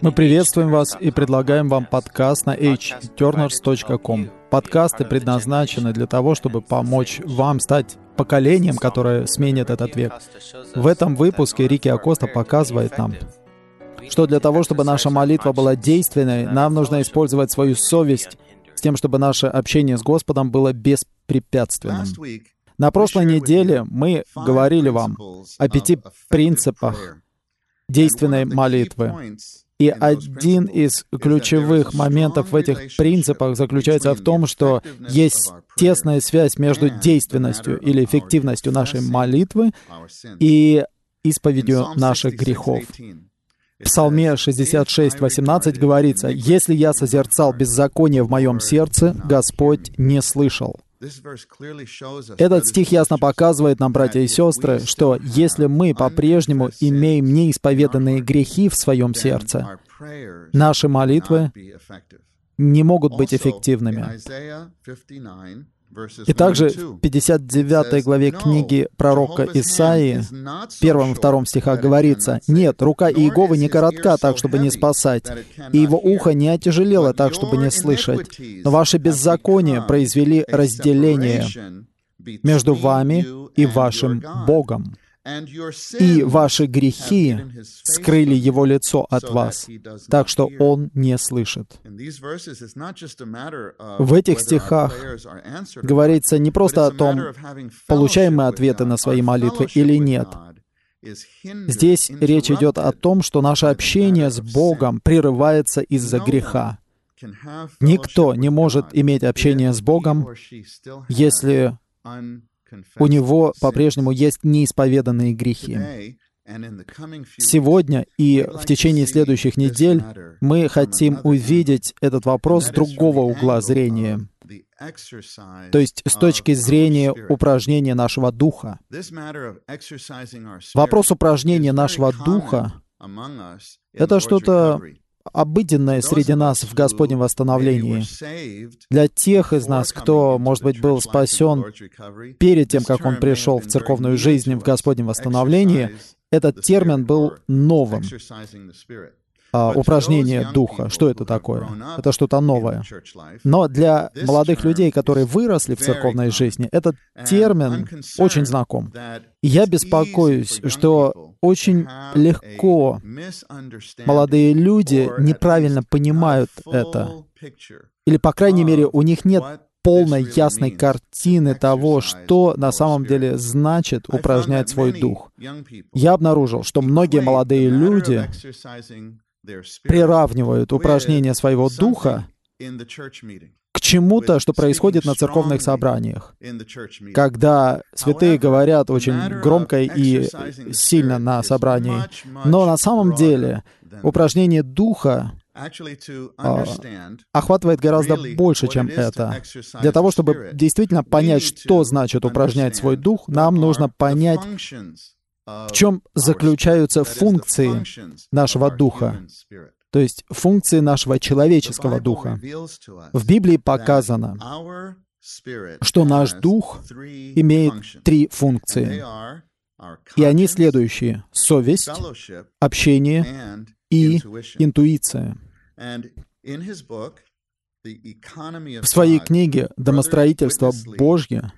Мы приветствуем вас и предлагаем вам подкаст на hturners.com. Подкасты предназначены для того, чтобы помочь вам стать поколением, которое сменит этот век. В этом выпуске Рики Акоста показывает нам, что для того, чтобы наша молитва была действенной, нам нужно использовать свою совесть с тем, чтобы наше общение с Господом было беспрепятственным. На прошлой неделе мы говорили вам о пяти принципах действенной молитвы. И один из ключевых моментов в этих принципах заключается в том, что есть тесная связь между действенностью или эффективностью нашей молитвы и исповедью наших грехов. В Псалме 66, 18 говорится, «Если я созерцал беззаконие в моем сердце, Господь не слышал». Этот стих ясно показывает нам, братья и сестры, что если мы по-прежнему имеем неисповеданные грехи в своем сердце, наши молитвы не могут быть эффективными. И также в 59 главе книги пророка Исаии, первом и втором стихах говорится, «Нет, рука Иеговы не коротка так, чтобы не спасать, и его ухо не отяжелело так, чтобы не слышать, но ваши беззакония произвели разделение между вами и вашим Богом» и ваши грехи скрыли его лицо от вас, так что он не слышит. В этих стихах говорится не просто о том, получаем мы ответы на свои молитвы или нет. Здесь речь идет о том, что наше общение с Богом прерывается из-за греха. Никто не может иметь общение с Богом, если у него по-прежнему есть неисповеданные грехи. Сегодня и в течение следующих недель мы хотим увидеть этот вопрос с другого угла зрения, то есть с точки зрения упражнения нашего духа. Вопрос упражнения нашего духа — это что-то обыденное среди нас в Господнем восстановлении. Для тех из нас, кто, может быть, был спасен перед тем, как он пришел в церковную жизнь в Господнем восстановлении, этот термин был новым а, упражнение духа. Что это такое? Это что-то новое. Но для молодых людей, которые выросли в церковной жизни, этот термин очень знаком. И я беспокоюсь, что очень легко молодые люди неправильно понимают это. Или, по крайней мере, у них нет полной ясной картины того, что на самом деле значит упражнять свой дух. Я обнаружил, что многие молодые люди приравнивают упражнение своего духа к чему-то, что происходит на церковных собраниях, когда святые говорят очень громко и сильно на собрании. Но на самом деле упражнение духа а, охватывает гораздо больше, чем это. Для того, чтобы действительно понять, что значит упражнять свой дух, нам нужно понять, в чем заключаются функции нашего духа, то есть функции нашего человеческого духа. В Библии показано, что наш дух имеет три функции, и они следующие — совесть, общение и интуиция. В своей книге «Домостроительство Божье»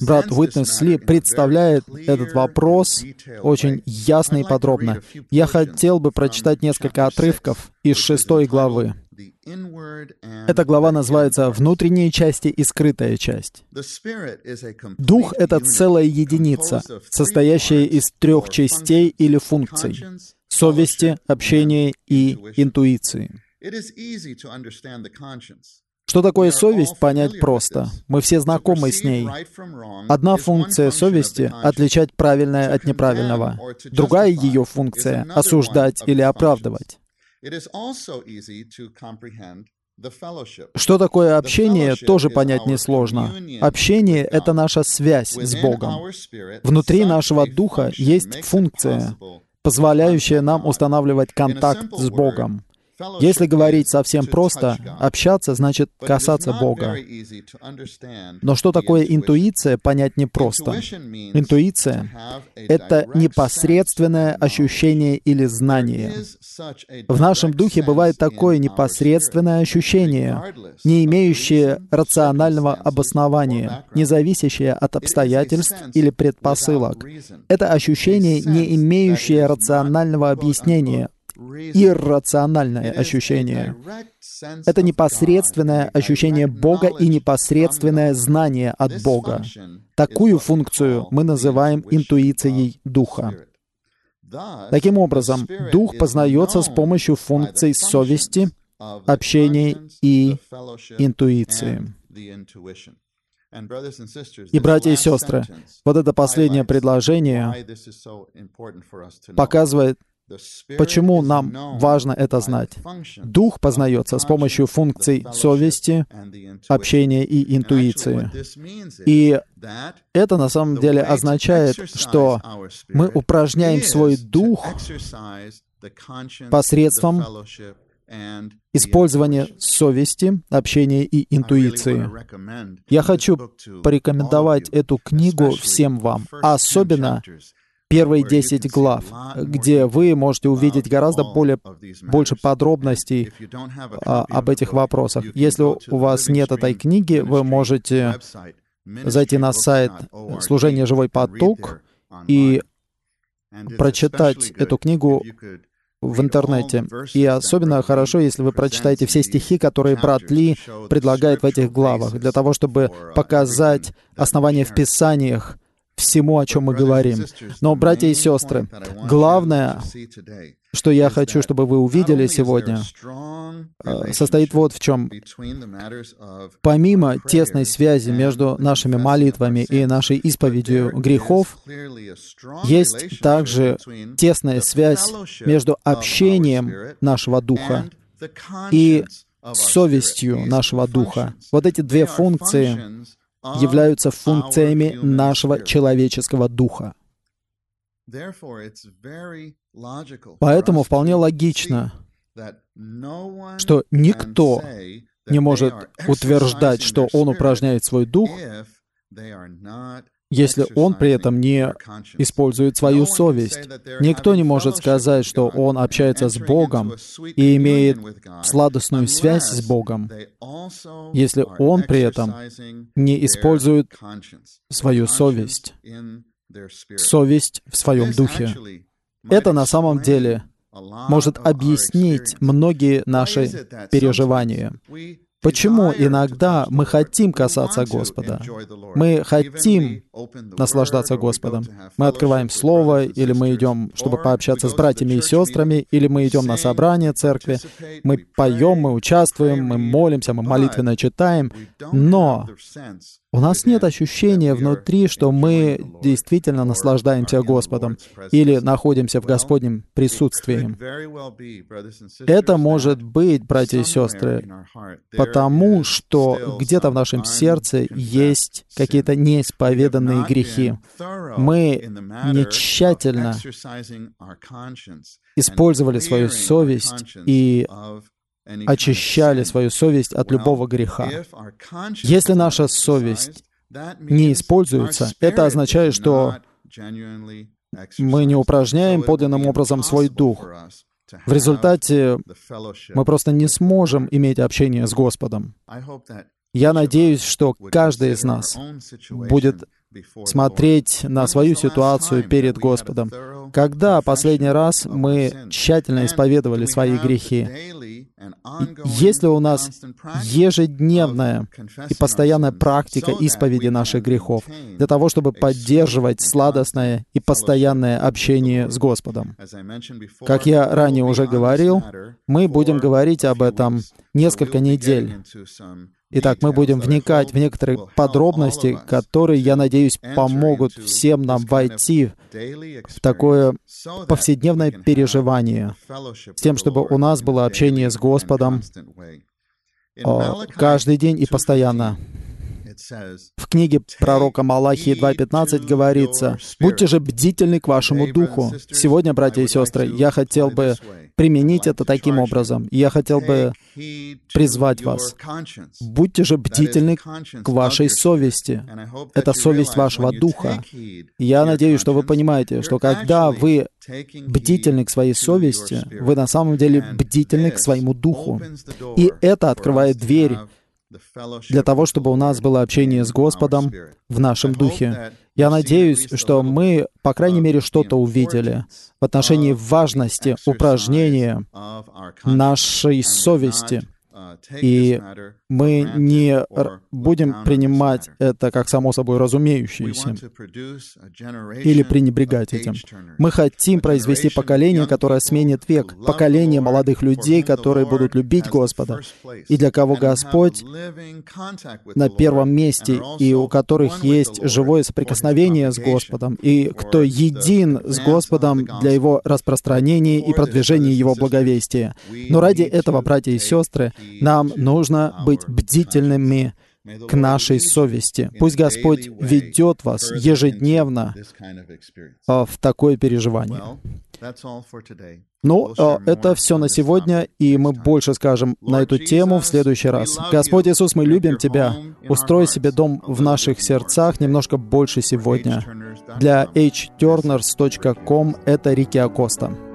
брат Уитнес Ли представляет этот вопрос очень ясно и подробно. Я хотел бы прочитать несколько отрывков из шестой главы. Эта глава называется «Внутренние части и скрытая часть». Дух — это целая единица, состоящая из трех частей или функций — совести, общения и интуиции. Что такое совесть, понять просто. Мы все знакомы с ней. Одна функция совести — отличать правильное от неправильного. Другая ее функция — осуждать или оправдывать. Что такое общение, тоже понять несложно. Общение — это наша связь с Богом. Внутри нашего духа есть функция, позволяющая нам устанавливать контакт с Богом. Если говорить совсем просто, общаться значит касаться Бога. Но что такое интуиция, понять непросто. Интуиция — это непосредственное ощущение или знание. В нашем духе бывает такое непосредственное ощущение, не имеющее рационального обоснования, не зависящее от обстоятельств или предпосылок. Это ощущение, не имеющее рационального объяснения, иррациональное ощущение. Это непосредственное ощущение Бога и непосредственное знание от Бога. Такую функцию мы называем интуицией Духа. Таким образом, Дух познается с помощью функций совести, общения и интуиции. И, братья и сестры, вот это последнее предложение показывает, Почему нам важно это знать? Дух познается с помощью функций совести, общения и интуиции. И это на самом деле означает, что мы упражняем свой дух посредством использования совести, общения и интуиции. Я хочу порекомендовать эту книгу всем вам, особенно первые 10 глав, где вы можете увидеть гораздо более, больше подробностей а, об этих вопросах. Если у вас нет этой книги, вы можете зайти на сайт «Служение живой поток» и прочитать эту книгу в интернете. И особенно хорошо, если вы прочитаете все стихи, которые брат Ли предлагает в этих главах, для того, чтобы показать основания в Писаниях, всему, о чем мы говорим. Но, братья и сестры, главное, что я хочу, чтобы вы увидели сегодня, э, состоит вот в чем. Помимо тесной связи между нашими молитвами и нашей исповедью грехов, есть также тесная связь между общением нашего духа и совестью нашего духа. Вот эти две функции являются функциями нашего человеческого духа. Поэтому вполне логично, что никто не может утверждать, что он упражняет свой дух, если он при этом не использует свою совесть. Никто не может сказать, что он общается с Богом и имеет сладостную связь с Богом, если он при этом не использует свою совесть, совесть в своем духе. Это на самом деле может объяснить многие наши переживания. Почему иногда мы хотим касаться Господа? Мы хотим наслаждаться Господом. Мы открываем Слово, или мы идем, чтобы пообщаться с братьями и сестрами, или мы идем на собрание церкви, мы поем, мы участвуем, мы молимся, мы молитвенно читаем, но у нас нет ощущения внутри, что мы действительно наслаждаемся Господом или находимся в Господнем присутствии. Это может быть, братья и сестры, потому что где-то в нашем сердце есть какие-то неисповеданные грехи. Мы не тщательно использовали свою совесть и очищали свою совесть от любого греха. Если наша совесть не используется, это означает, что мы не упражняем подлинным образом свой дух. В результате мы просто не сможем иметь общение с Господом. Я надеюсь, что каждый из нас будет смотреть на свою ситуацию перед Господом. Когда последний раз мы тщательно исповедовали свои грехи? Если у нас ежедневная и постоянная практика исповеди наших грехов для того, чтобы поддерживать сладостное и постоянное общение с Господом. Как я ранее уже говорил, мы будем говорить об этом несколько недель. Итак, мы будем вникать в некоторые подробности, которые, я надеюсь, помогут всем нам войти в такое повседневное переживание, с тем, чтобы у нас было общение с Господом каждый день и постоянно. В книге пророка Малахии 2.15 говорится, «Будьте же бдительны к вашему духу». Сегодня, братья и сестры, я хотел бы применить это таким образом. Я хотел бы призвать вас. Будьте же бдительны к вашей совести. Это совесть вашего духа. Я надеюсь, что вы понимаете, что когда вы бдительны к своей совести, вы на самом деле бдительны к своему духу. И это открывает дверь для того, чтобы у нас было общение с Господом в нашем духе. Я надеюсь, что мы, по крайней мере, что-то увидели в отношении важности упражнения нашей совести — и мы не будем принимать это как само собой разумеющееся или пренебрегать этим. Мы хотим произвести поколение, которое сменит век, поколение молодых людей, которые будут любить Господа, и для кого Господь на первом месте, и у которых есть живое соприкосновение с Господом, и кто един с Господом для Его распространения и продвижения Его благовестия. Но ради этого, братья и сестры, нам нужно быть бдительными к нашей совести. Пусть Господь ведет вас ежедневно а, в такое переживание. Ну, а, это все на сегодня, и мы больше скажем на эту тему в следующий раз. Господь Иисус, мы любим Тебя. Устрой себе дом в наших сердцах немножко больше сегодня. Для hturners.com это Рики Акоста.